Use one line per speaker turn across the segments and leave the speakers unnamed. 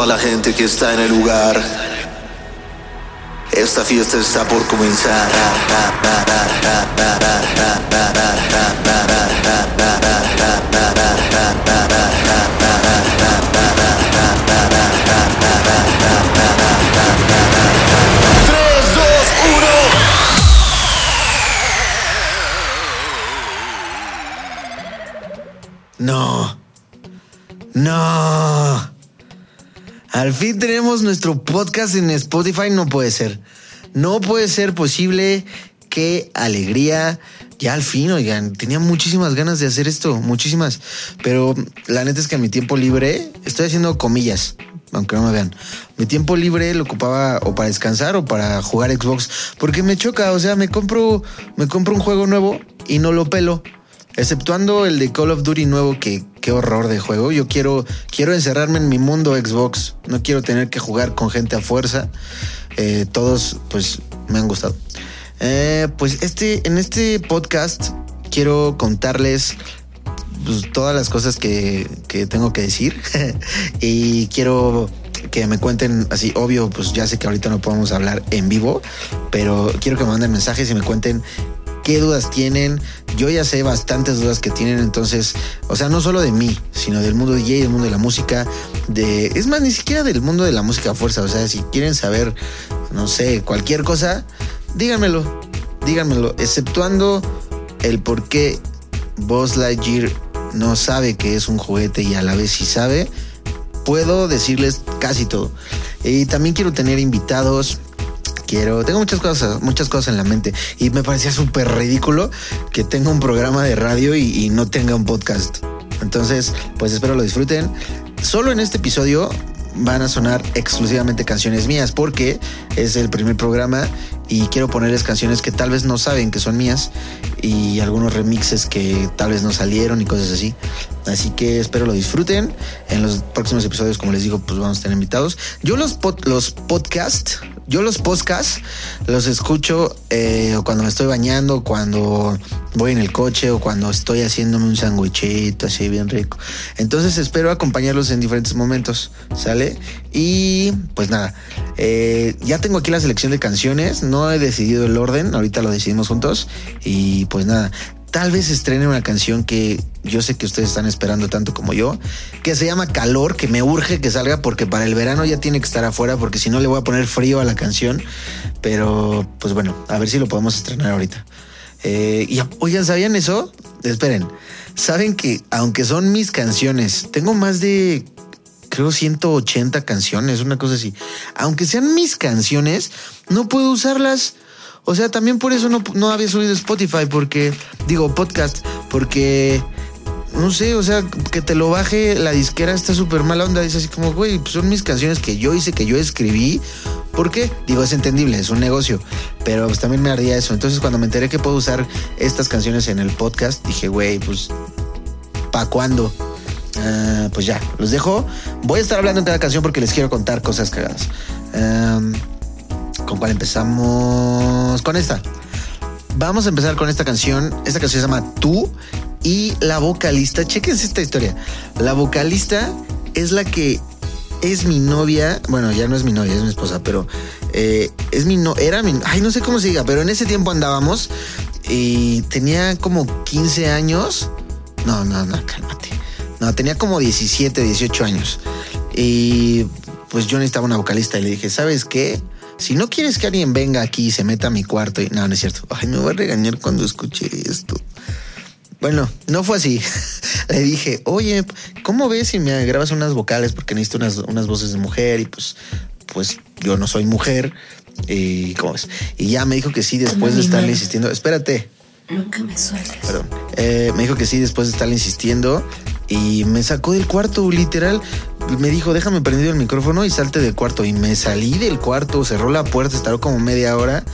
toda la gente que está en el lugar. Esta fiesta está por comenzar.
No. No. Al fin tenemos nuestro podcast en Spotify. No puede ser. No puede ser posible. Qué alegría. Ya al fin, oigan, tenía muchísimas ganas de hacer esto, muchísimas. Pero la neta es que en mi tiempo libre estoy haciendo comillas, aunque no me vean. Mi tiempo libre lo ocupaba o para descansar o para jugar Xbox, porque me choca, o sea, me compro, me compro un juego nuevo y no lo pelo. Exceptuando el de Call of Duty nuevo, que qué horror de juego. Yo quiero, quiero encerrarme en mi mundo Xbox. No quiero tener que jugar con gente a fuerza. Eh, todos, pues, me han gustado. Eh, pues este, en este podcast quiero contarles pues, todas las cosas que, que tengo que decir. y quiero que me cuenten así, obvio, pues ya sé que ahorita no podemos hablar en vivo, pero quiero que me manden mensajes y me cuenten qué dudas tienen. Yo ya sé bastantes dudas que tienen, entonces, o sea, no solo de mí, sino del mundo DJ, del mundo de la música, de, es más, ni siquiera del mundo de la música a fuerza, o sea, si quieren saber, no sé, cualquier cosa, díganmelo, díganmelo, exceptuando el por qué Buzz Lightyear no sabe que es un juguete y a la vez sí sabe, puedo decirles casi todo. Y también quiero tener invitados, quiero, tengo muchas cosas, muchas cosas en la mente y me parecía súper ridículo que tenga un programa de radio y, y no tenga un podcast. Entonces, pues espero lo disfruten. Solo en este episodio van a sonar exclusivamente canciones mías porque es el primer programa y quiero ponerles canciones que tal vez no saben que son mías y algunos remixes que tal vez no salieron y cosas así. Así que espero lo disfruten. En los próximos episodios, como les digo, pues vamos a tener invitados. Yo los, pod- los podcasts, yo los podcasts los escucho eh, cuando me estoy bañando, cuando voy en el coche o cuando estoy haciéndome un sandwichito así bien rico. Entonces espero acompañarlos en diferentes momentos, ¿sale? Y pues nada, eh, ya tengo aquí la selección de canciones, no he decidido el orden, ahorita lo decidimos juntos y pues nada. Tal vez estrene una canción que yo sé que ustedes están esperando tanto como yo, que se llama Calor, que me urge que salga porque para el verano ya tiene que estar afuera porque si no le voy a poner frío a la canción. Pero pues bueno, a ver si lo podemos estrenar ahorita. Eh, y oigan, ¿sabían eso? Esperen, saben que aunque son mis canciones, tengo más de creo 180 canciones, una cosa así. Aunque sean mis canciones, no puedo usarlas. O sea, también por eso no, no había subido Spotify, porque, digo, podcast, porque, no sé, o sea, que te lo baje la disquera está súper mala onda. Dice así como, güey, pues son mis canciones que yo hice, que yo escribí. ¿Por qué? Digo, es entendible, es un negocio, pero pues también me ardía eso. Entonces, cuando me enteré que puedo usar estas canciones en el podcast, dije, güey, pues, ¿pa' cuándo? Ah, pues ya, los dejo. Voy a estar hablando en cada canción porque les quiero contar cosas cagadas. Am, ¿Con cuál empezamos? Con esta. Vamos a empezar con esta canción. Esta canción se llama Tú y la vocalista. Chequense esta historia. La vocalista es la que es mi novia. Bueno, ya no es mi novia, es mi esposa, pero eh, es mi no. Era mi. Ay, no sé cómo se diga, pero en ese tiempo andábamos y tenía como 15 años. No, no, no, cálmate. No, tenía como 17, 18 años. Y pues yo necesitaba una vocalista y le dije, ¿sabes qué? Si no quieres que alguien venga aquí y se meta a mi cuarto y no, no es cierto. Ay, me voy a regañar cuando escuche esto. Bueno, no fue así. Le dije, oye, ¿cómo ves si me grabas unas vocales? Porque necesito unas, unas voces de mujer y pues, pues yo no soy mujer. Y, ¿cómo ves? y ya me dijo que sí después de estarle insistiendo. Espérate.
Nunca me sueltes.
Perdón. Eh, me dijo que sí después de estarle insistiendo y me sacó del cuarto, literal. Me dijo, déjame prendido el micrófono y salte del cuarto. Y me salí del cuarto, cerró la puerta, estará como media hora.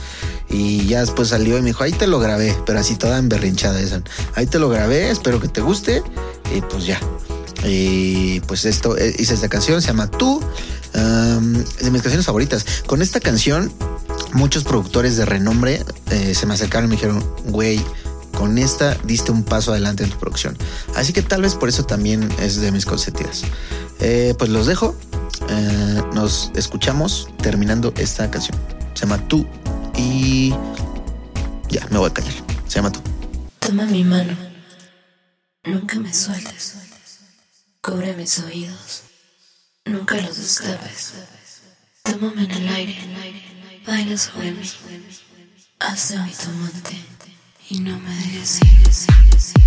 Y ya después salió y me dijo, ahí te lo grabé, pero así toda emberrinchada esa. Ahí te lo grabé, espero que te guste. Y pues ya. Y pues esto, eh, hice esta canción, se llama Tú. um, de mis canciones favoritas. Con esta canción, muchos productores de renombre eh, se me acercaron y me dijeron, güey, con esta diste un paso adelante en tu producción. Así que tal vez por eso también es de mis consentidas. Eh, pues los dejo. Eh, nos escuchamos terminando esta canción. Se llama Tú y ya, me voy a callar. Se llama Tú.
Toma mi mano, nunca me sueltes. Cubre mis oídos, nunca los destapes. Tómame en el aire, baila sobre mí. Hazme tu amante y no me digas sí, sí.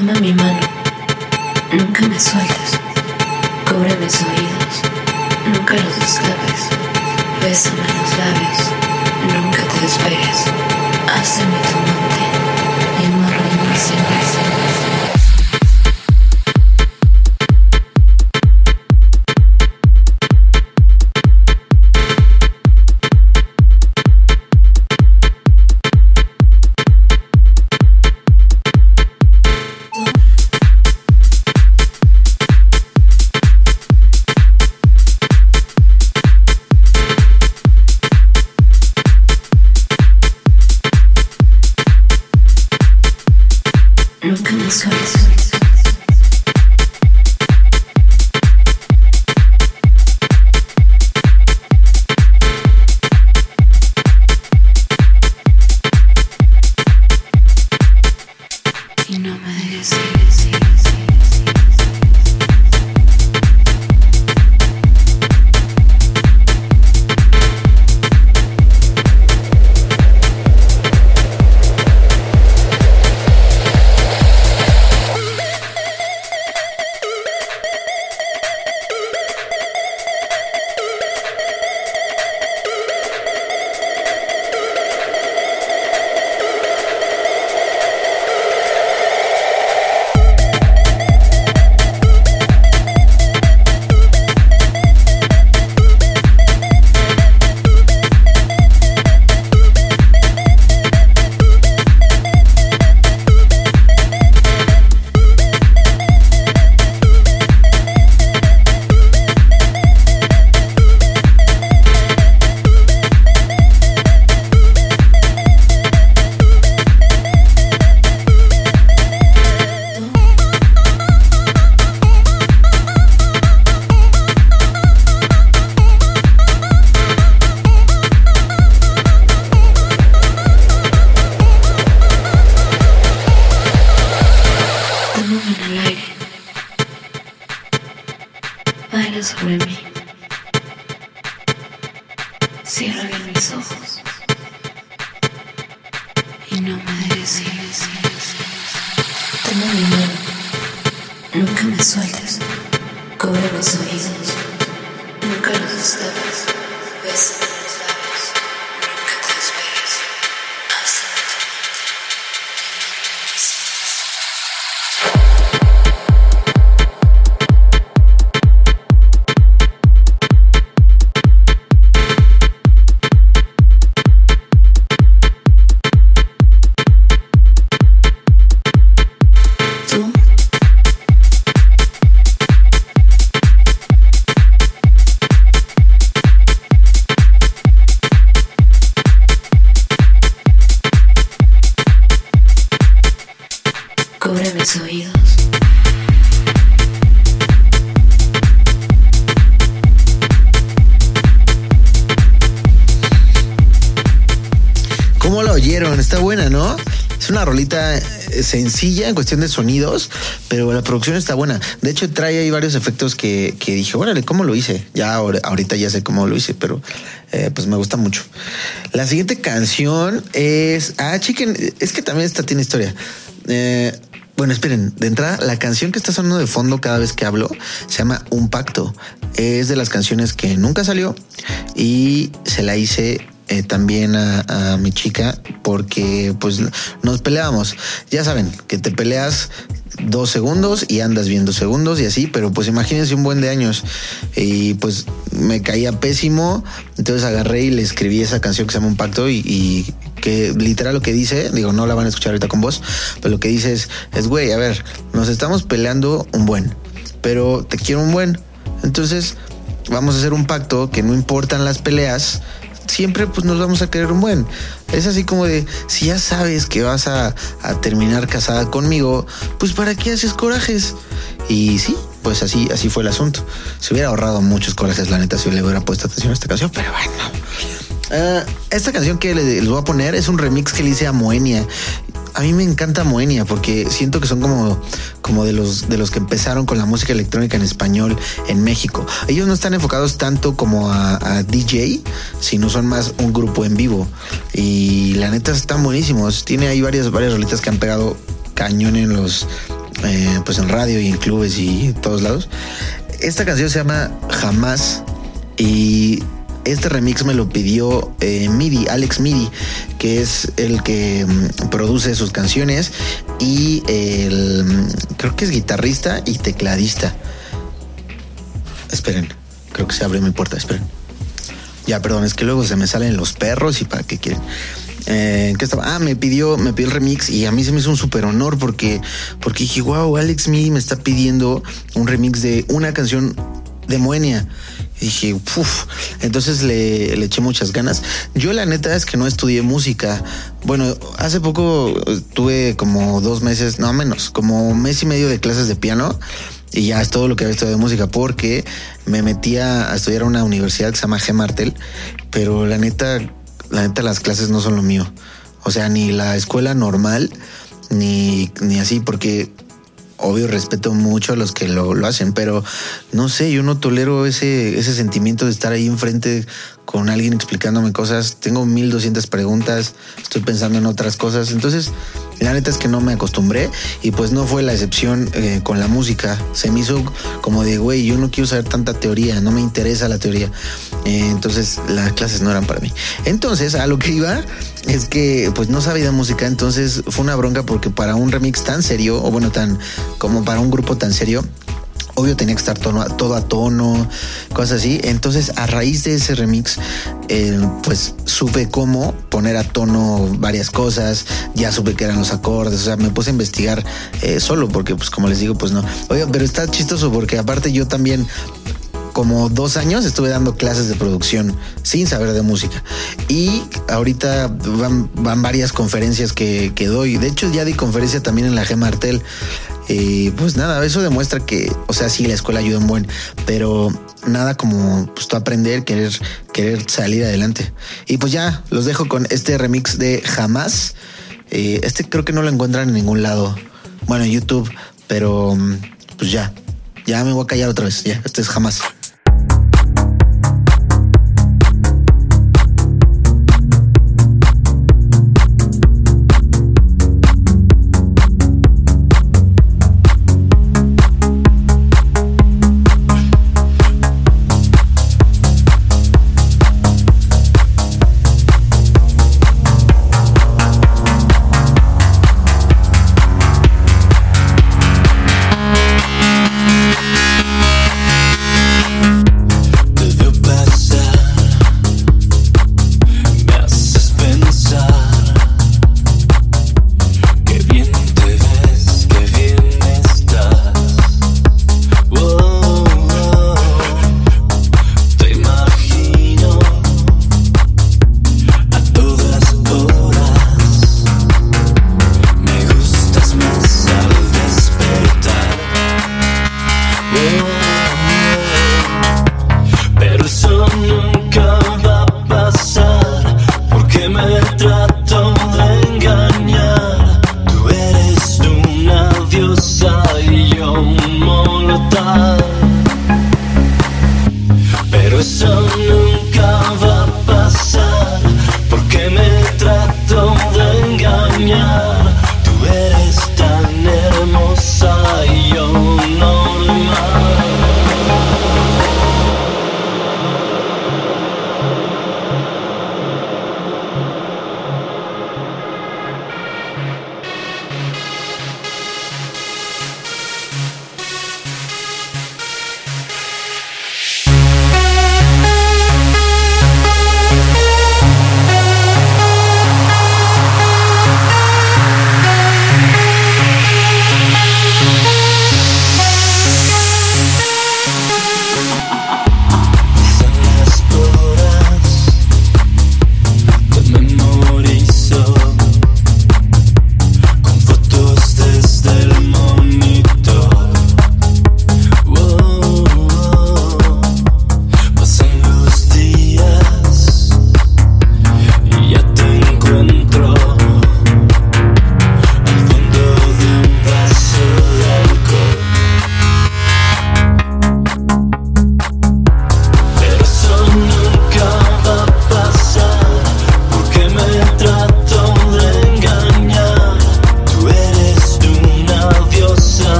Toma mi mano. Nunca me sueltes, cubre mis oídos, nunca los escapes, bésame los labios, nunca te despegues, hazme tu amante. Y no reinas siempre.
Sencilla en cuestión de sonidos, pero la producción está buena. De hecho, trae ahí varios efectos que, que dije, órale, ¿cómo lo hice? Ya ahorita ya sé cómo lo hice, pero eh, pues me gusta mucho. La siguiente canción es. Ah, chicken, es que también esta tiene historia. Eh, bueno, esperen, de entrada, la canción que está sonando de fondo cada vez que hablo se llama Un Pacto. Es de las canciones que nunca salió y se la hice eh, también a, mi chica porque pues nos peleábamos. Ya saben, que te peleas dos segundos y andas bien dos segundos y así, pero pues imagínense un buen de años. Y pues me caía pésimo, entonces agarré y le escribí esa canción que se llama Un Pacto y, que literal lo que dice, digo, no la van a escuchar ahorita con voz, pero lo que dice es, es güey, a ver, nos estamos peleando un buen, pero te quiero un buen, entonces vamos a hacer un pacto que no importan las peleas, siempre pues nos vamos a querer un buen. Es así como de, si ya sabes que vas a, terminar casada conmigo, pues ¿para qué haces corajes? Y sí, pues así, así fue el asunto. Se hubiera ahorrado muchos corajes, la neta, si le hubiera puesto atención a esta canción, pero bueno. Ah, esta canción que le- les voy a poner es un remix que le hice a Moenia. A mí me encanta Moenia porque siento que son como, como de los de los que empezaron con la música electrónica en español en México. Ellos no están enfocados tanto como a, a DJ, sino son más un grupo en vivo. Y la neta están buenísimos. Tiene ahí varias, varias rolitas que han pegado cañón en los eh, pues en radio y en clubes y todos lados. Esta canción se llama Jamás y este remix me lo pidió eh, Midi, Alex Midi, que es el que mm, produce sus canciones y el mm, creo que es guitarrista y tecladista. Esperen, creo que se abre mi puerta, esperen. Ya, perdón, es que luego se me salen los perros y para qué quieren. Eh, ¿en qué estaba? Ah, me pidió, me pidió el remix y a mí se me hizo un súper honor porque, porque dije, wow, Alex Midi me está pidiendo un remix de una canción de Moenia. Y dije, uff, entonces le, le eché muchas ganas. Yo la neta es que no estudié música. Bueno, hace poco eh, tuve como dos meses, no menos, como mes y medio de clases de piano. Y ya es todo lo que había estudiado de música porque me metí a, a estudiar a una universidad que se llama G. Martel, pero la neta, la neta las clases no son lo mío. O sea, ni la escuela normal, ni, ni así, porque obvio respeto mucho a los que lo, lo hacen, pero no sé, yo no tolero ese, ese sentimiento de estar ahí enfrente con alguien explicándome cosas. Tengo 1200 preguntas, estoy pensando en otras cosas. Entonces, la neta es que no me acostumbré y pues no fue la excepción eh, con la música. Se me hizo como de, güey, yo no quiero saber tanta teoría, no me interesa la teoría. Eh, entonces, las clases no eran para mí. Entonces, a lo que iba es que pues no sabía música, entonces fue una bronca porque para un remix tan serio, o bueno, tan como para un grupo tan serio, obvio tenía que estar todo a tono, cosas así. Entonces, a raíz de ese remix, eh, pues supe cómo poner a tono varias cosas, ya supe que eran los acordes, o sea, me puse a investigar eh, solo, porque pues como les digo, pues no. Oye, pero está chistoso porque aparte yo también como dos años estuve dando clases de producción sin saber de música. Y ahorita van, van varias conferencias que, que doy. De hecho, ya di conferencia también en la G Martel. Y pues nada, eso demuestra que, o sea, sí, la escuela ayuda un buen, pero nada como pues tú aprender, querer, querer salir adelante. Y pues ya los dejo con este remix de Jamás. Eh, este creo que no lo encuentran en ningún lado. Bueno, en YouTube, pero pues ya, ya me voy a callar otra vez. Ya, este es. Jamás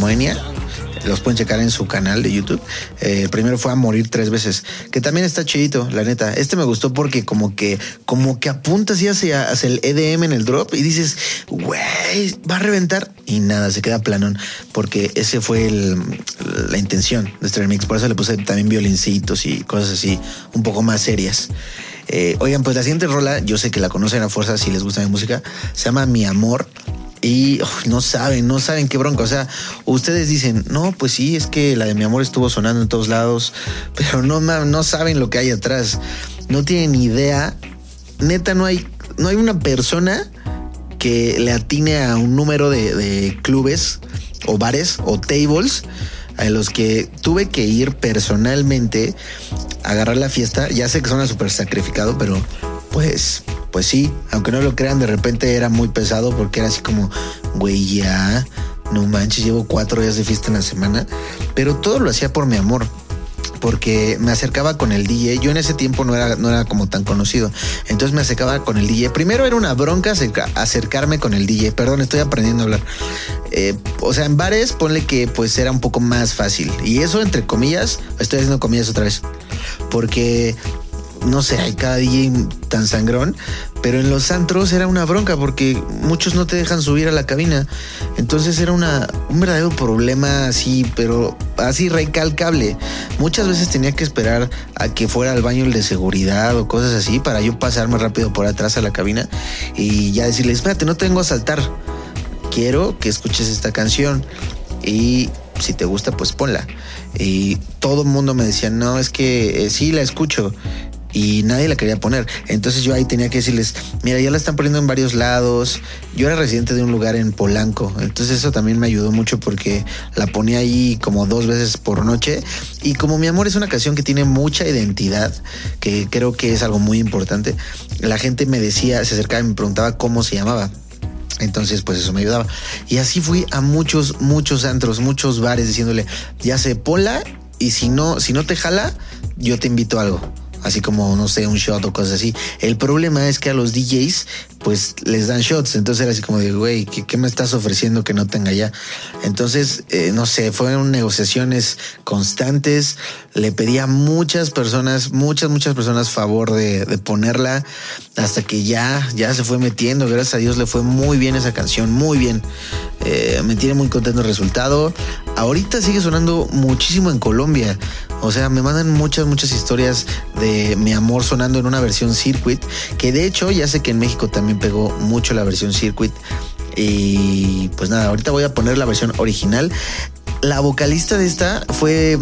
Moenia. Los pueden checar en su canal de YouTube. Eh, el primero fue a morir tres veces, que también está chidito, la neta. Este me gustó porque como que, como que apuntas y hacia, hacia el EDM en el drop y dices, güey, va a reventar y nada, se queda planón, porque ese fue el- la intención de este remix. Por eso le puse también violincitos y cosas así, un poco más serias. Eh, oigan, pues la siguiente rola, yo sé que la conocen a fuerza si les gusta mi música, se llama Mi Amor. Y uf, no saben, no saben qué bronca. O sea, ustedes dicen, no, pues sí, es que la de mi amor estuvo sonando en todos lados, pero no, no saben lo que hay atrás. No tienen idea. Neta, no hay, no hay una persona que le atine a un número de, de clubes o bares o tables a los que tuve que ir personalmente a agarrar la fiesta. Ya sé que suena súper sacrificado, pero pues, pues sí, aunque no lo crean, de repente era muy pesado porque era así como, güey, ya, no manches, llevo cuatro días de fiesta en la semana, pero todo lo hacía por mi amor porque me acercaba con el DJ. Yo en ese tiempo no era, no era como tan conocido. Entonces me acercaba con el DJ. Primero era una bronca acerca- acercarme con el DJ. Perdón, estoy aprendiendo a hablar. Eh, o sea, en bares ponle que pues era un poco más fácil. Y eso entre comillas, estoy haciendo comillas otra vez. Porque no sé, hay cada DJ tan sangrón, pero en los antros era una bronca porque muchos no te dejan subir a la cabina. Entonces era una, un verdadero problema así, pero así recalcable. Muchas veces tenía que esperar a que fuera al baño el de seguridad o cosas así para yo pasarme rápido por atrás a la cabina y ya decirle, espérate, no te vengo a saltar. Quiero que escuches esta canción y si te gusta, pues ponla. Y todo el mundo me decía, no, es que eh, sí la escucho. Y nadie la quería poner. Entonces yo ahí tenía que decirles, mira, ya la están poniendo en varios lados. Yo era residente de un lugar en Polanco. Entonces eso también me ayudó mucho porque la ponía ahí como dos veces por noche. Y como mi amor es una canción que tiene mucha identidad, que creo que es algo muy importante, la gente me decía, se acercaba y me preguntaba cómo se llamaba. Entonces, pues eso me ayudaba. Y así fui a muchos, muchos antros, muchos bares diciéndole, ya sé, ponla y si no, si no te jala, yo te invito a algo. Así como, no sé, un shot o cosas así. El problema es que a los DJs, pues les dan shots. Entonces era así como de, güey, ¿qué, me estás ofreciendo que no tenga ya? Entonces, eh, no sé, fueron negociaciones constantes. Le pedí a muchas personas, muchas, muchas personas favor de, de ponerla hasta que ya, ya se fue metiendo. Gracias a Dios le fue muy bien esa canción, muy bien. Eh, me tiene muy contento el resultado. Ahorita sigue sonando muchísimo en Colombia. O sea, me mandan muchas, muchas historias de mi amor sonando en una versión circuit, que de hecho ya sé que en México también pegó mucho la versión circuit. Y pues nada, ahorita voy a poner la versión original. La vocalista de esta fue,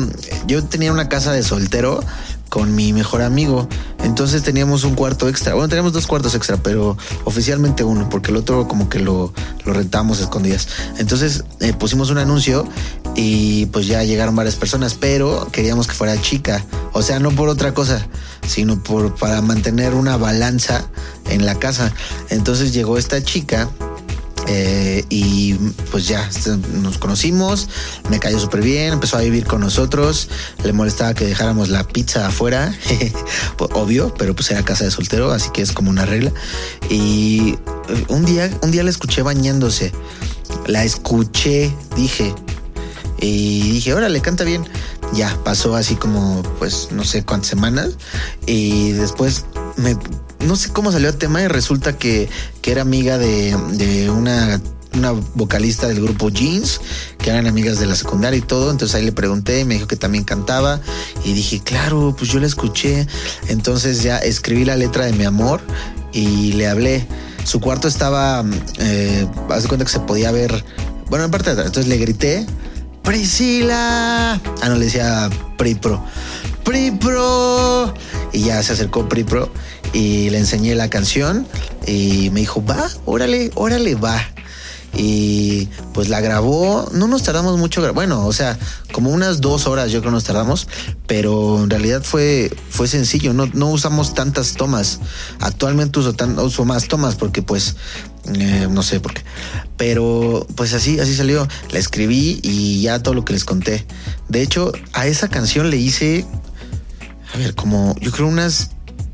yo tenía una casa de soltero con mi mejor amigo. Entonces teníamos un cuarto extra. Bueno, teníamos dos cuartos extra, pero oficialmente uno, porque el otro como que lo, lo rentamos escondidas. Entonces eh, pusimos un anuncio y pues ya llegaron varias personas, pero queríamos que fuera chica. O sea, no por otra cosa, sino por para mantener una balanza en la casa. Entonces llegó esta chica eh, y pues ya nos conocimos, me cayó súper bien, empezó a vivir con nosotros, le molestaba que dejáramos la pizza afuera, Pues, obvio, pero pues era casa de soltero, así que es como una regla. Y eh, un día, un día la escuché bañándose, la escuché, dije, y dije, órale, canta bien. Ya pasó así como, pues, no sé cuántas semanas. Y después me, no sé cómo salió el tema y resulta que, que era amiga de, de una, una vocalista del grupo Jeans, que eran amigas de la secundaria y todo. Entonces ahí le pregunté, me dijo que también cantaba. Y dije, claro, pues yo la escuché. Entonces ya escribí la letra de mi amor y le hablé. Su cuarto estaba, eh, haz de cuenta que se podía ver, bueno, en parte de atrás. Entonces le grité, Priscila. Ah, no, le decía Pripro. Pripro. Y ya se acercó Pripro y le enseñé la canción y me dijo, va, órale, órale, va. Y pues la grabó, no nos tardamos mucho, bueno, o sea, como unas dos horas yo creo nos tardamos, pero en realidad fue, fue sencillo, no, no usamos tantas tomas. Actualmente uso, tan, uso más tomas porque pues eh, no sé por qué. Pero pues así, así salió. La escribí y ya todo lo que les conté. De hecho, a esa canción le hice, a ver, como yo creo unas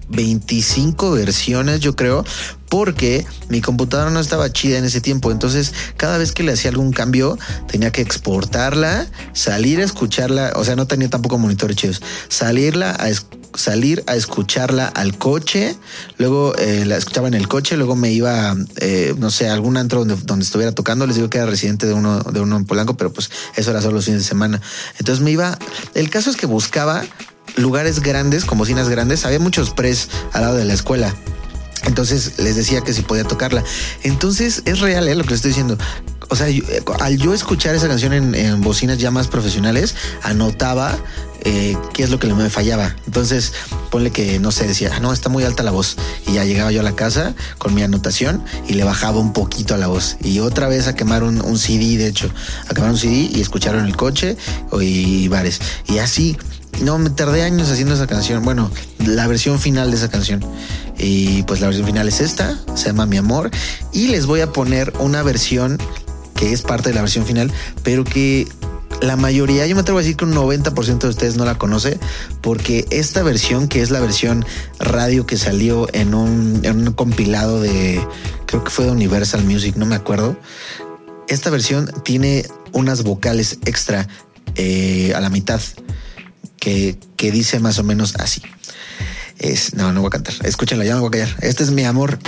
25 versiones, yo creo, porque mi computadora no estaba chida en ese tiempo. Entonces, cada vez que le hacía algún cambio, tenía que exportarla, salir a escucharla. O sea, no tenía tampoco monitores chidos. Salirla a salir a escucharla al coche, luego eh, la escuchaba en el coche, luego me iba, eh, no sé, a algún antro donde, donde estuviera tocando, les digo que era residente de uno, de uno en Polanco, pero pues eso era solo los fines de semana. Entonces me iba, el caso es que buscaba lugares grandes, con bocinas grandes, había muchos pres al lado de la escuela. Entonces les decía que si podía tocarla. Entonces es real ¿eh? lo que les estoy diciendo. O sea, al yo escuchar esa canción en, bocinas ya más profesionales, anotaba eh, qué es lo que me fallaba. Entonces, ponle que no sé, decía, ah, no, está muy alta la voz. Y ya llegaba yo a la casa con mi anotación y le bajaba un poquito a la voz. Y otra vez a quemar un, un CD, de hecho, a quemar un CD y escucharon el coche y bares. Y así no, me tardé años haciendo esa canción. Bueno, la versión final de esa canción. Y pues la versión final es esta, se llama Mi Amor. Y les voy a poner una versión que es parte de la versión final, pero que la mayoría, yo me atrevo a decir que un 90% de ustedes no la conoce, porque esta versión, que es la versión radio que salió en un, en un compilado de, creo que fue de Universal Music, no me acuerdo, esta versión tiene unas vocales extra eh, a la mitad que, dice más o menos así. Es, no, no voy a cantar. Escúchenla, ya me voy a callar. Este es mi amor.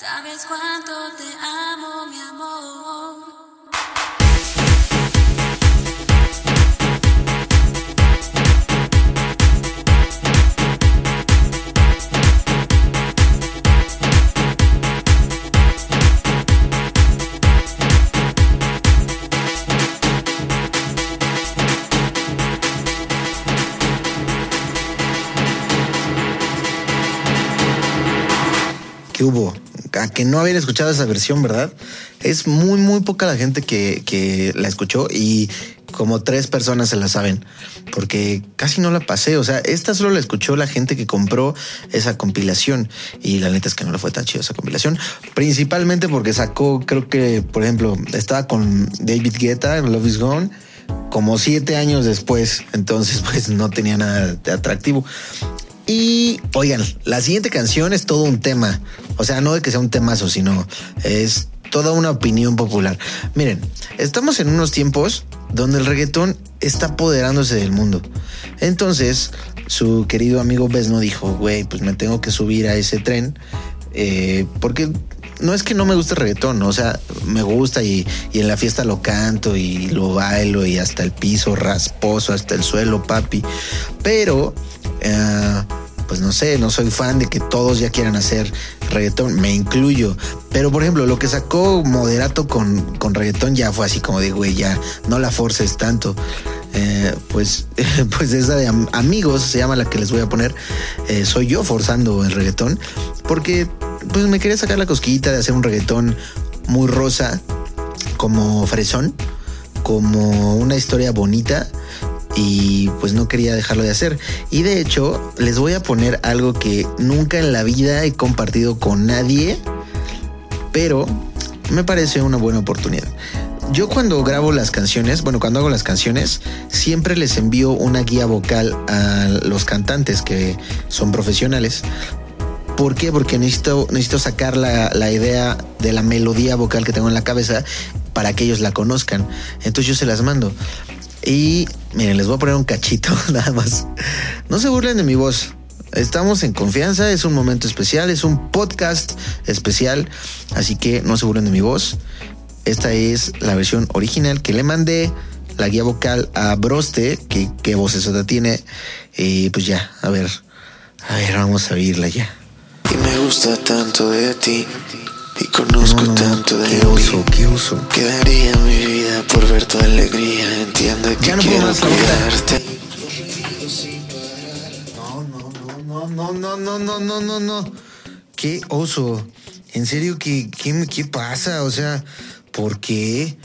Sabes quanto te amo, mi amor. que hubo? Que no habían escuchado esa versión, ¿verdad? Es muy, muy poca la gente que, que la escuchó y como tres personas se la saben, porque casi no la pasé. O sea, esta solo la escuchó la gente que compró esa compilación. Y la neta es que no le fue tan chido esa compilación, principalmente porque sacó, creo que, por ejemplo, estaba con David Guetta, Love is Gone como siete años después, entonces pues no tenía nada de atractivo. Y oigan, la siguiente canción es todo un tema, o sea, no de que sea un temazo, sino es toda una opinión popular. Miren, estamos en unos tiempos donde el reggaetón está apoderándose del mundo. Entonces, su querido amigo Besno dijo, güey, pues me tengo que subir a ese tren, eh, porque no es que no me guste el reggaetón, o sea, me gusta y, y, en la fiesta lo canto y lo bailo y hasta el piso rasposo, hasta el suelo, papi. Pero, eh, pues no sé, no soy fan de que todos ya quieran hacer reggaetón, me incluyo. Pero, por ejemplo, lo que sacó Moderato con, con reggaetón ya fue así como de, güey, ya no la forces tanto. Eh, pues, pues esa de amigos se llama la que les voy a poner. Eh, soy yo forzando el reggaetón porque pues me quería sacar la cosquillita de hacer un reggaetón muy rosa, como fresón, como una historia bonita y pues no quería dejarlo de hacer. Y de hecho, les voy a poner algo que nunca en la vida he compartido con nadie, pero me parece una buena oportunidad. Yo cuando grabo las canciones, bueno, cuando hago las canciones, siempre les envío una guía vocal a los cantantes que son profesionales ¿Por qué? Porque necesito, necesito sacar la, la, idea de la melodía vocal que tengo en la cabeza para que ellos la conozcan. Entonces yo se las mando. Y miren, les voy a poner un cachito nada más. No se burlen de mi voz. Estamos en confianza, es un momento especial, es un podcast especial, así que no se burlen de mi voz. Esta es la versión original que le mandé, la guía vocal a Broste, que qué voz eso tiene. Y pues ya, a ver, a ver, vamos a oírla ya.
Y me gusta tanto de ti. Y conozco
No, no,
tanto de
qué qué.
Quedaría mi vida por ver tu alegría. Entiende que
Ya no puedo
quiero cuidarte.
No, no, no, no, no, no, no, no, no, no. Qué oso. En serio, ¿qué, qué, qué pasa? O sea, ¿por qué?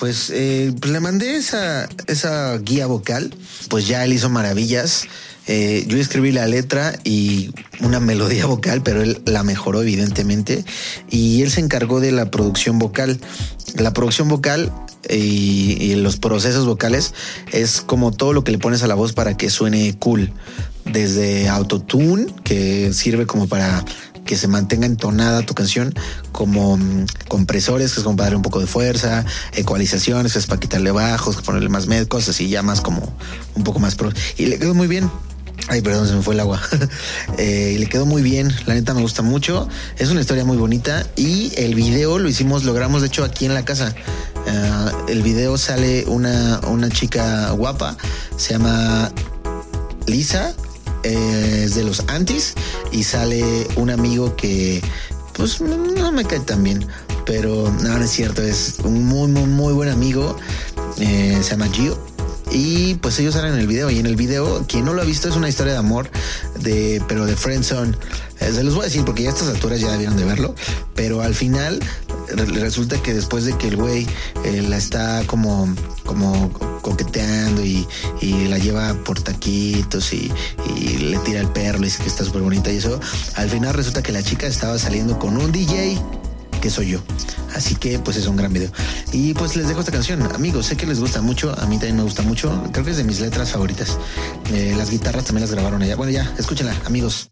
Pues, eh, le mandé esa, esa guía vocal. Pues ya él hizo maravillas. Eh, yo escribí la letra y una melodía vocal, pero él la mejoró evidentemente. Y él se encargó de la producción vocal. La producción vocal y, y los procesos vocales es como todo lo que le pones a la voz para que suene cool. Desde autotune, que sirve como para que se mantenga entonada tu canción, como mm, compresores, que es como para darle un poco de fuerza, ecualizaciones, que es para quitarle bajos, ponerle más med, cosas así, ya más como un poco más pro. Y le quedó muy bien. Ay, perdón, se me fue el agua. Eh, y le quedó muy bien, la neta me gusta mucho. Es una historia muy bonita y el video lo hicimos, logramos de hecho aquí en la casa. Eh, el video sale una, una chica guapa, se llama Lisa, eh, es de los Antis y sale un amigo que pues no me cae tan bien, pero no es cierto, es un muy, muy, muy buen amigo, eh, se llama Gio. Y pues ellos salen en el video. Y en el video, quien no lo ha visto, es una historia de amor, de, pero de Friendzone. Eh, se los voy a decir porque ya a estas alturas ya debieron de verlo, pero al final re- resulta que después de que el güey eh, la está como, como coqueteando y, y la lleva por taquitos y, y le tira el perro, le dice que está súper bonita y eso, al final resulta que la chica estaba saliendo con un DJ soy yo. Así que pues es un gran video. Y pues les dejo esta canción. Amigos, sé que les gusta mucho. A mí también me gusta mucho. Creo que es de mis letras favoritas. Eh, las guitarras también las grabaron allá. Bueno, ya, escúchenla, amigos.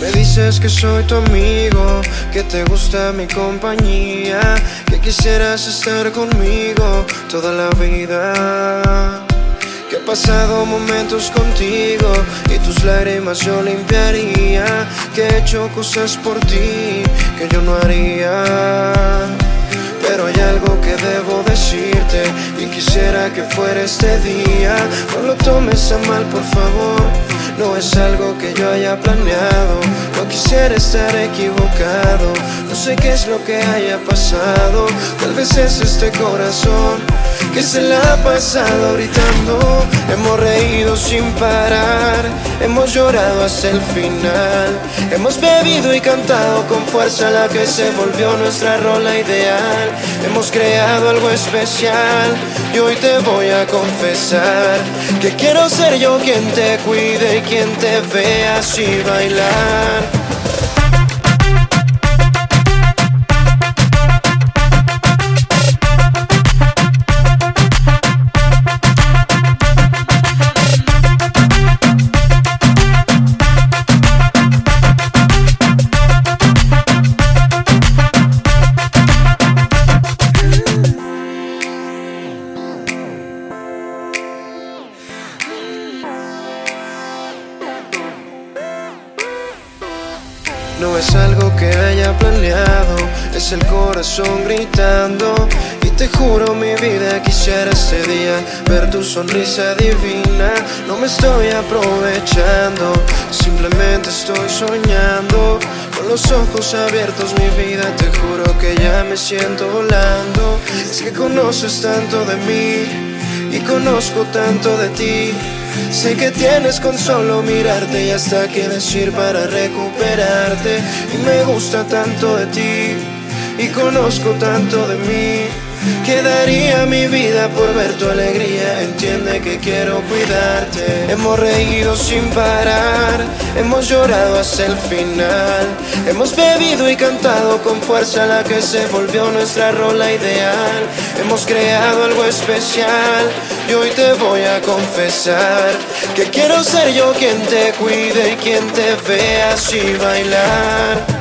Me dices que soy tu amigo, que te gusta mi compañía, que quisieras estar conmigo toda la vida. Pasado momentos contigo y tus lágrimas yo limpiaría. Que he hecho cosas por ti que yo no haría. Pero hay algo que debo decirte y quisiera que fuera este día. No lo tomes a mal, por favor. No es algo que yo haya planeado. No quisiera estar equivocado. No sé qué es lo que haya pasado. Tal vez es este corazón que se la ha pasado gritando. Hemos reído sin parar, hemos llorado hasta el final. Hemos bebido y cantado con fuerza la que se volvió nuestra rola ideal. Hemos creado algo especial y hoy te voy a confesar que quiero ser yo quien te cuide y quien te vea así bailar. Quisiera ese día ver tu sonrisa divina. No me estoy aprovechando, simplemente estoy soñando. Con los ojos abiertos mi vida, te juro que ya me siento volando. Es que conoces tanto de mí y conozco tanto de ti. Sé que tienes con solo mirarte y hasta qué decir para recuperarte. Y me gusta tanto de ti y conozco tanto de mí. Que daría mi vida por ver tu alegría. Entiende que quiero cuidarte. Hemos reído sin parar, hemos llorado hasta el final. Hemos bebido y cantado con fuerza la que se volvió nuestra rola ideal. Hemos creado algo especial y hoy te voy a confesar que quiero ser yo quien te cuide y quien te vea así bailar.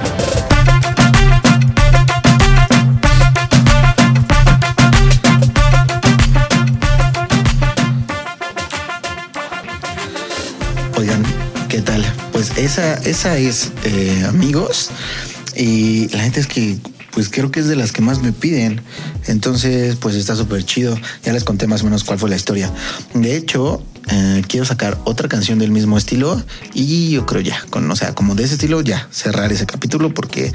¿Qué tal? Pues esa, esa es, eh, amigos. Y la gente es que, pues creo que es de las que más me piden. Entonces, pues está súper chido. Ya les conté más o menos cuál fue la historia. De hecho, eh, quiero sacar otra canción del mismo estilo y yo creo ya, con, o sea, como de ese estilo, ya cerrar ese capítulo porque,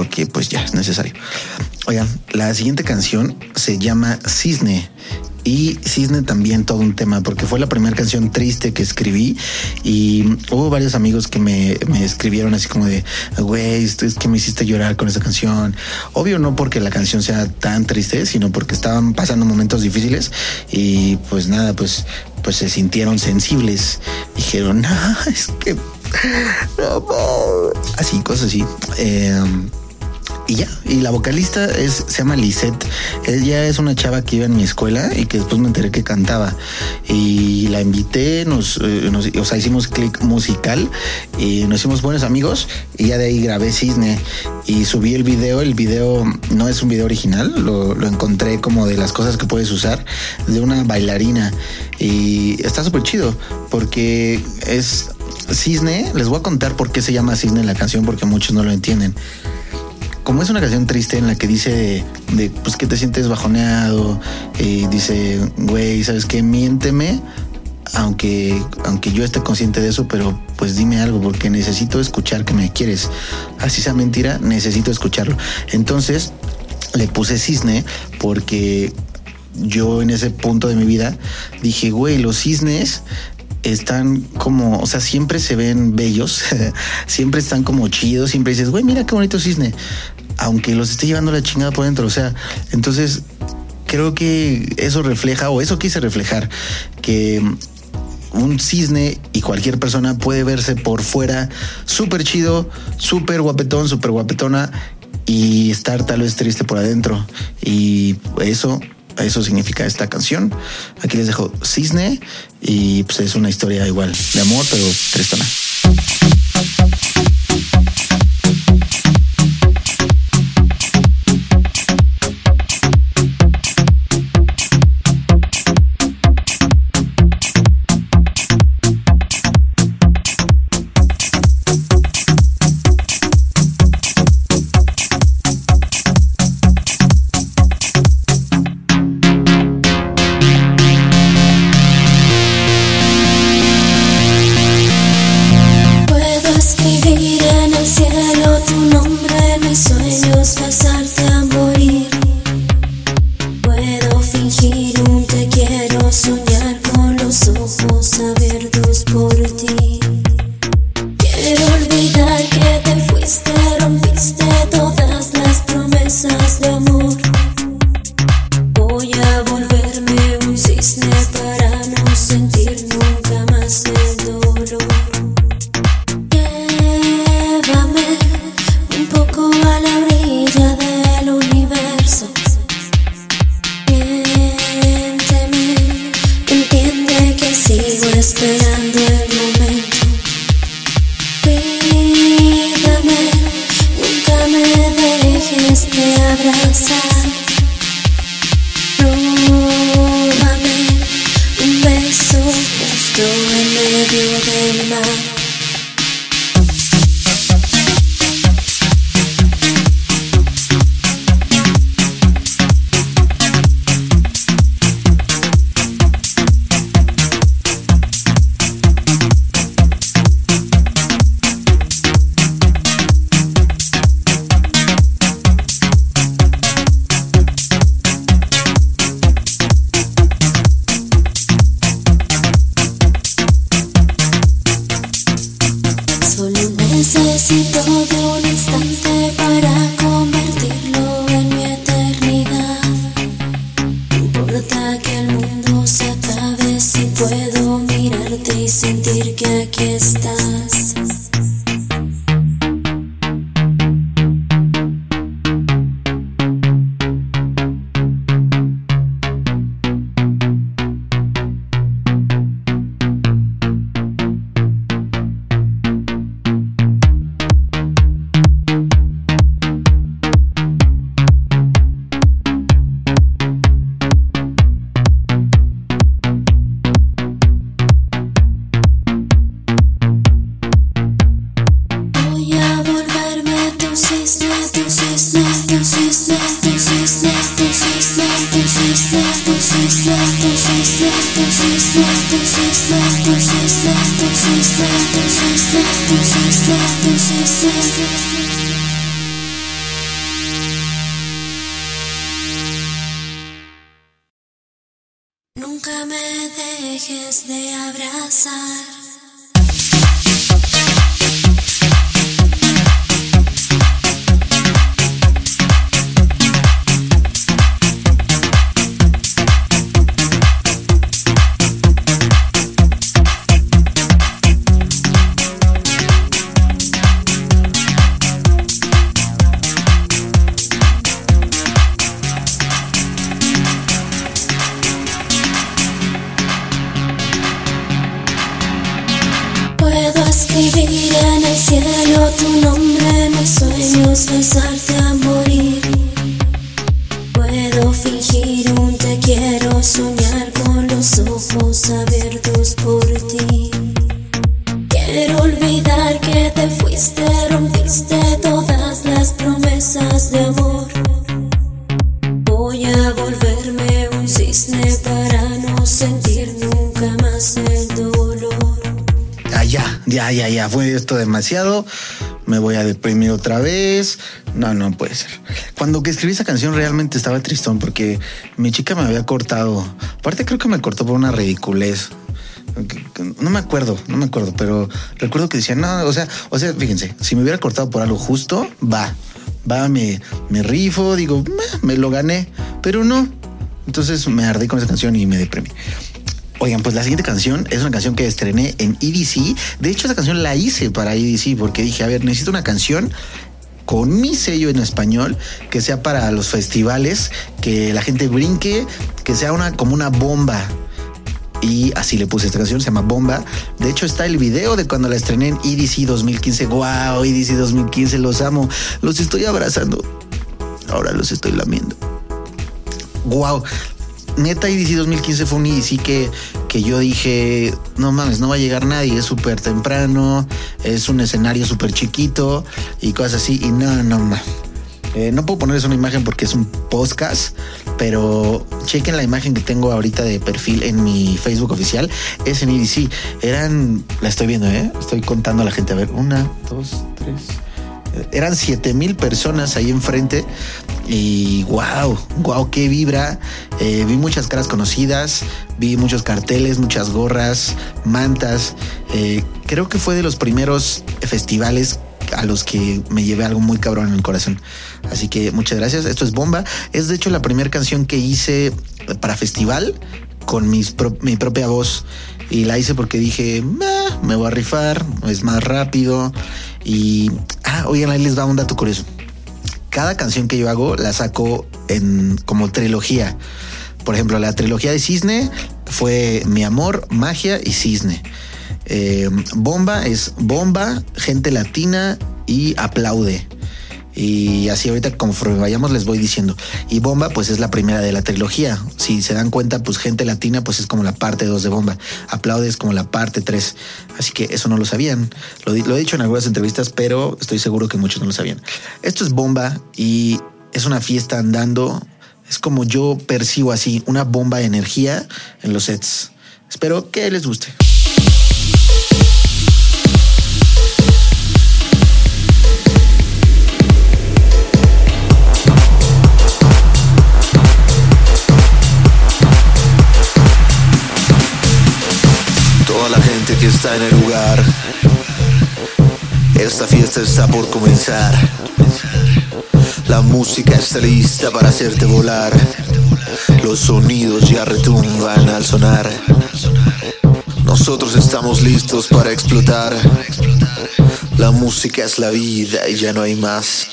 porque pues ya es necesario. Oigan, la siguiente canción se llama Cisne y Cisne también todo un tema, porque fue la primera canción triste que escribí y hubo varios amigos que me, me escribieron así como de, güey, es que me hiciste llorar con esa canción. Obvio no porque la canción sea tan triste, sino porque estaban pasando momentos difíciles y pues nada, pues, pues se sintieron sensibles. Dijeron, no, es que... Así, cosas así. Eh, y ya, y la vocalista se llama Lisette. Ella es una chava que iba en mi escuela y que después me enteré que cantaba. Y la invité, nos, eh, nos o sea, hicimos clic musical y nos hicimos buenos amigos. Y ya de ahí grabé Cisne y subí el video. El video no es un video original, lo, lo encontré como de las cosas que puedes usar de una bailarina. Y está súper chido porque es Cisne. Les voy a contar por qué se llama Cisne en la canción porque muchos no lo entienden como es una canción triste en la que dice de, pues que te sientes bajoneado, y dice, güey, ¿sabes qué? Miénteme, aunque, aunque yo esté consciente de eso, pero pues dime algo, porque necesito escuchar que me quieres. Así sea mentira, necesito escucharlo. Entonces le puse cisne porque yo en ese punto de mi vida dije, güey, los cisnes están como, o sea, siempre se ven bellos, siempre están como chidos, siempre dices, güey, mira qué bonito cisne, aunque los esté llevando la chingada por dentro, o sea, entonces creo que eso refleja, o eso quise reflejar, que un cisne y cualquier persona puede verse por fuera súper chido, súper guapetón, súper guapetona y estar tal vez triste por adentro. Y eso eso significa esta canción. Aquí les dejo Cisne y pues es una historia igual de amor, pero tristona. Deprimir otra vez. No, no puede ser. Cuando que escribí esa canción realmente estaba tristón porque mi chica me había cortado. Aparte creo que me cortó por una ridiculez. No me acuerdo, no me acuerdo, pero recuerdo que decía, no, o sea, o sea, fíjense, si me hubiera cortado por algo justo, va, va, me, me rifo, digo, "Meh, me lo gané, pero no. Entonces me ardí con esa canción y me deprimí. Oigan, pues la siguiente canción es una canción que estrené en EDC. De hecho, esa canción la hice para EDC porque dije, a ver, necesito una canción con mi sello en español que sea para los festivales, que la gente brinque, que sea una como una bomba. Y así le puse esta canción, se llama Bomba. De hecho, está el video de cuando la estrené en EDC 2015. ¡Wow! EDC 2015, los amo. Los estoy abrazando. Ahora los estoy lamiendo. ¡Wow! Neta, EDC 2015 fue un EDC que, que yo dije, no mames, no va a llegar nadie, es súper temprano, es un escenario súper chiquito y cosas así. Y no, no mames. Eh, no puedo ponerles una imagen porque es un podcast, pero chequen la imagen que tengo ahorita de perfil en mi Facebook oficial. Es en EDC. Eran, la estoy viendo, ¿eh? Estoy contando a la gente. A ver, una, dos, tres. Eran siete mil personas ahí enfrente Y wow, wow, qué vibra. Eh, vi muchas caras conocidas, vi muchos carteles, muchas gorras, mantas. Eh, creo que fue de los primeros festivales a los que me llevé algo muy cabrón en el corazón. Así que muchas gracias. Esto es Bomba. Es de hecho la primera canción que hice para festival con mis pro- mi propia voz. Y la hice porque dije, "Meh, me voy a rifar, es más rápido. Y, ah, oigan, ahí les va un dato curioso. Cada canción que yo hago la saco en como trilogía. Por ejemplo, la trilogía de Cisne fue Mi Amor, Magia y Cisne. Eh, bomba es Bomba, Gente Latina y Aplaude. Y así ahorita conforme vayamos les voy diciendo. Y Bomba pues es la primera de la trilogía. Si se dan cuenta pues Gente Latina pues es como la parte 2 de Bomba. Aplaude es como la parte 3. Así que eso no lo sabían. Lo, lo he dicho en algunas entrevistas pero estoy seguro que muchos no lo sabían. Esto es Bomba y es una fiesta andando. Es como yo percibo así una bomba de energía en los sets. Espero que les guste.
Que está en el lugar. Esta fiesta está por comenzar. La música está lista para hacerte volar. Los sonidos ya retumban al sonar. Nosotros estamos listos para explotar. La música es la vida y ya no hay más.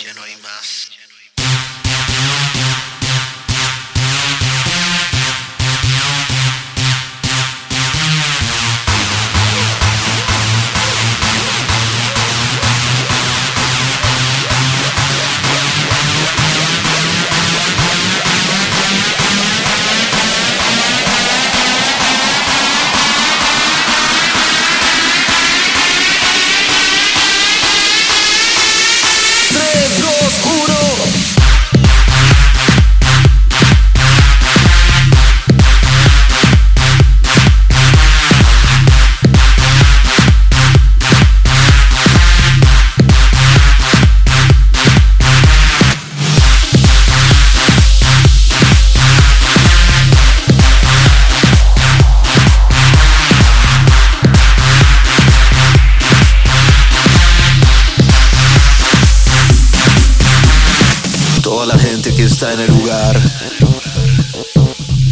Está en el lugar.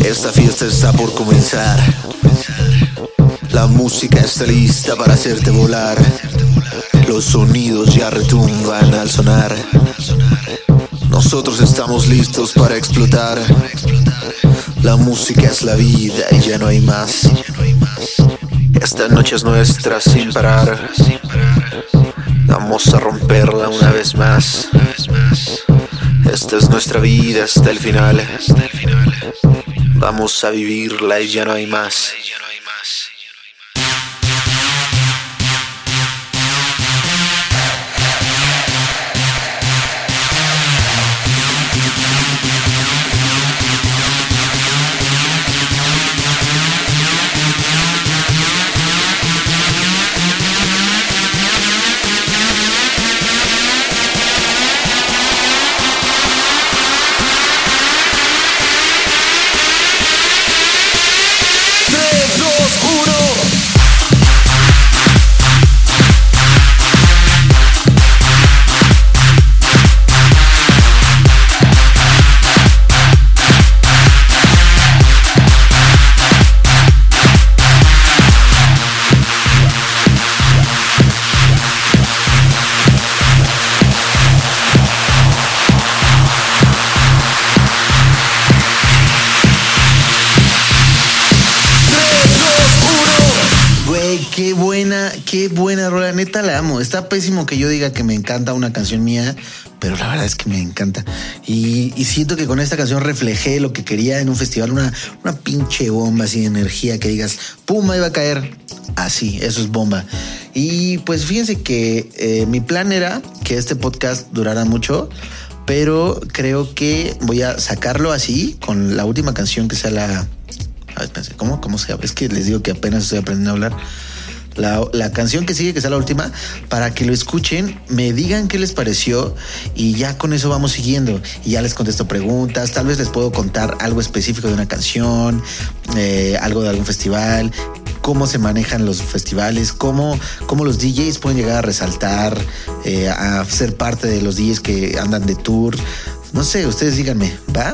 Esta fiesta está por comenzar. La música está lista para hacerte volar. Los sonidos ya retumban al sonar. Nosotros estamos listos para explotar. La música es la vida y ya no hay más. Esta noche es nuestra sin parar. Vamos a romperla una vez más. Esta es nuestra vida hasta el final. Vamos a vivirla y ya no hay más.
Está pésimo que yo diga que me encanta una canción mía, pero la verdad es que me encanta. Y, y siento que con esta canción reflejé lo que quería en un festival, una, una pinche bomba así de energía que digas, pum, ahí va a caer. Así, eso es bomba. Y pues fíjense que eh, mi plan era que este podcast durara mucho, pero creo que voy a sacarlo así con la última canción que sea la. A ver, espérense, ¿cómo, ¿Cómo se llama? Es que les digo que apenas estoy aprendiendo a hablar. La, la canción que sigue, que sea la última, para que lo escuchen, me digan qué les pareció y ya con eso vamos siguiendo. Y ya les contesto preguntas, tal vez les puedo contar algo específico de una canción, eh, algo de algún festival, cómo se manejan los festivales, cómo, cómo los DJs pueden llegar a resaltar, eh, a ser parte de los DJs que andan de tour. No sé, ustedes díganme, ¿va?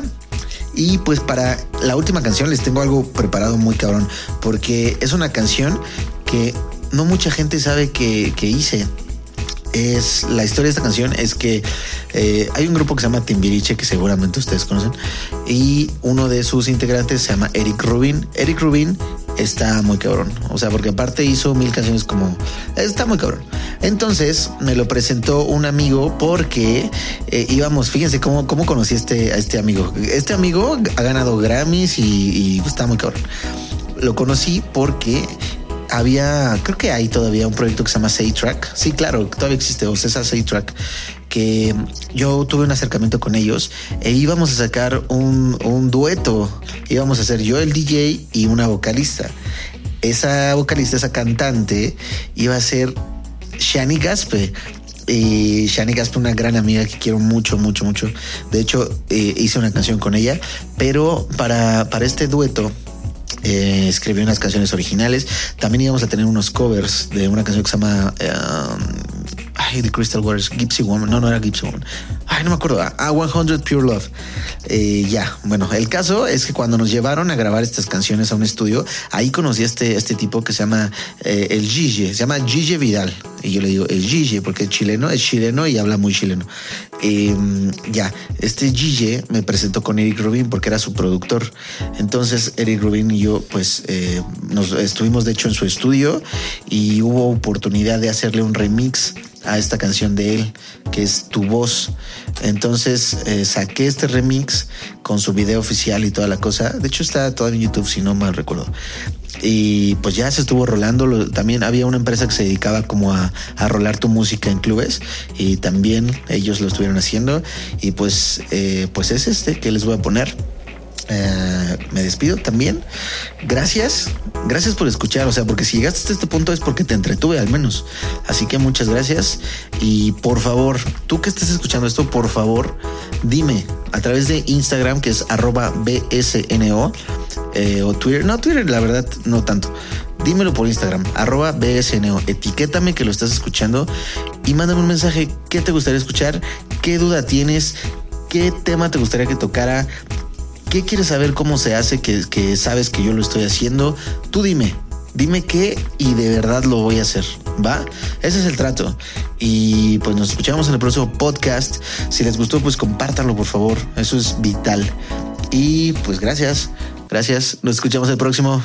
Y pues para la última canción les tengo algo preparado muy cabrón, porque es una canción que no mucha gente sabe que, que hice. Es la historia de esta canción es que eh, hay un grupo que se llama Timbiriche que seguramente ustedes conocen y uno de sus integrantes se llama Eric Rubin. Eric Rubin está muy cabrón, o sea, porque aparte hizo mil canciones como está muy cabrón. Entonces me lo presentó un amigo porque eh, íbamos, fíjense cómo, cómo conocí este, a este amigo. Este amigo ha ganado Grammys y, y está muy cabrón. Lo conocí porque había, creo que hay todavía un proyecto que se llama Track. Sí, claro, todavía existe, o César Track, que yo tuve un acercamiento con ellos e íbamos a sacar un, un dueto. Íbamos a ser yo el DJ y una vocalista. Esa vocalista, esa cantante, iba a ser Shani Gaspe. Y Shani Gaspe, una gran amiga que quiero mucho, mucho, mucho. De hecho, eh, hice una canción con ella, pero para, para este dueto eh, escribí unas canciones originales. También íbamos a tener unos covers de una canción que se llama um, ay, The Crystal Waters, Gypsy Woman. No, no era Gypsy Woman. Ay, no me acuerdo. Ah, 100 Pure Love. Eh, ya, bueno, el caso es que cuando nos llevaron a grabar estas canciones a un estudio, ahí conocí a este, este tipo que se llama eh, el Gigi, se llama Gigi Vidal. Y yo le digo, el Gigi, porque es chileno, es chileno y habla muy chileno. Eh, ya, este Gigi me presentó con Eric Rubin porque era su productor. Entonces, Eric Rubin y yo, pues, nos estuvimos de hecho en su estudio y hubo oportunidad de hacerle un remix a esta canción de él, que es Tu Voz. Entonces eh, saqué este remix con su video oficial y toda la cosa. De hecho está todavía en YouTube, si no mal recuerdo. Y pues ya se estuvo rolando. También había una empresa que se dedicaba como a, a rolar tu música en clubes y también ellos lo estuvieron haciendo. Y pues, eh, pues es este que les voy a poner. Eh, me despido también. Gracias, gracias por escuchar. O sea, porque si llegaste hasta este punto es porque te entretuve al menos. Así que muchas gracias. Y por favor, tú que estés escuchando esto, por favor, dime a través de Instagram, que es arroba BSNO, eh, o Twitter. No, Twitter, la verdad, no tanto. Dímelo por Instagram, arroba BSNO. Etiquétame que lo estás escuchando y mándame un mensaje. ¿Qué te gustaría escuchar? ¿Qué duda tienes? ¿Qué tema te gustaría que tocara? ¿Qué quieres saber cómo se hace que, sabes que yo lo estoy haciendo? Tú dime, dime qué y de verdad lo voy a hacer. ¿Va? Ese es el trato. Y pues nos escuchamos en el próximo podcast. Si les gustó, pues compártanlo, por favor. Eso es vital. Y pues gracias. Gracias. Nos escuchamos el próximo.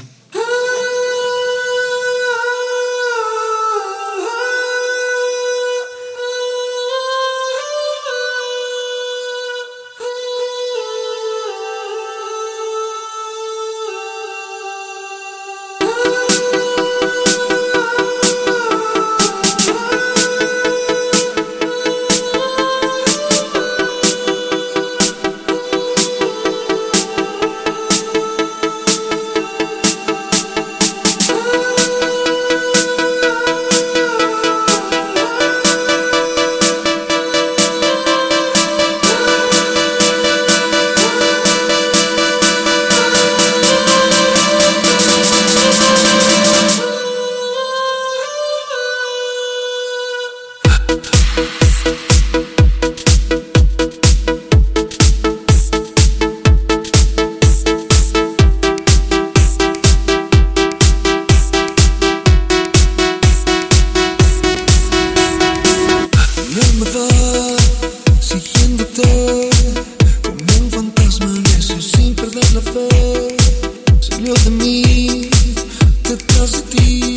Toda esta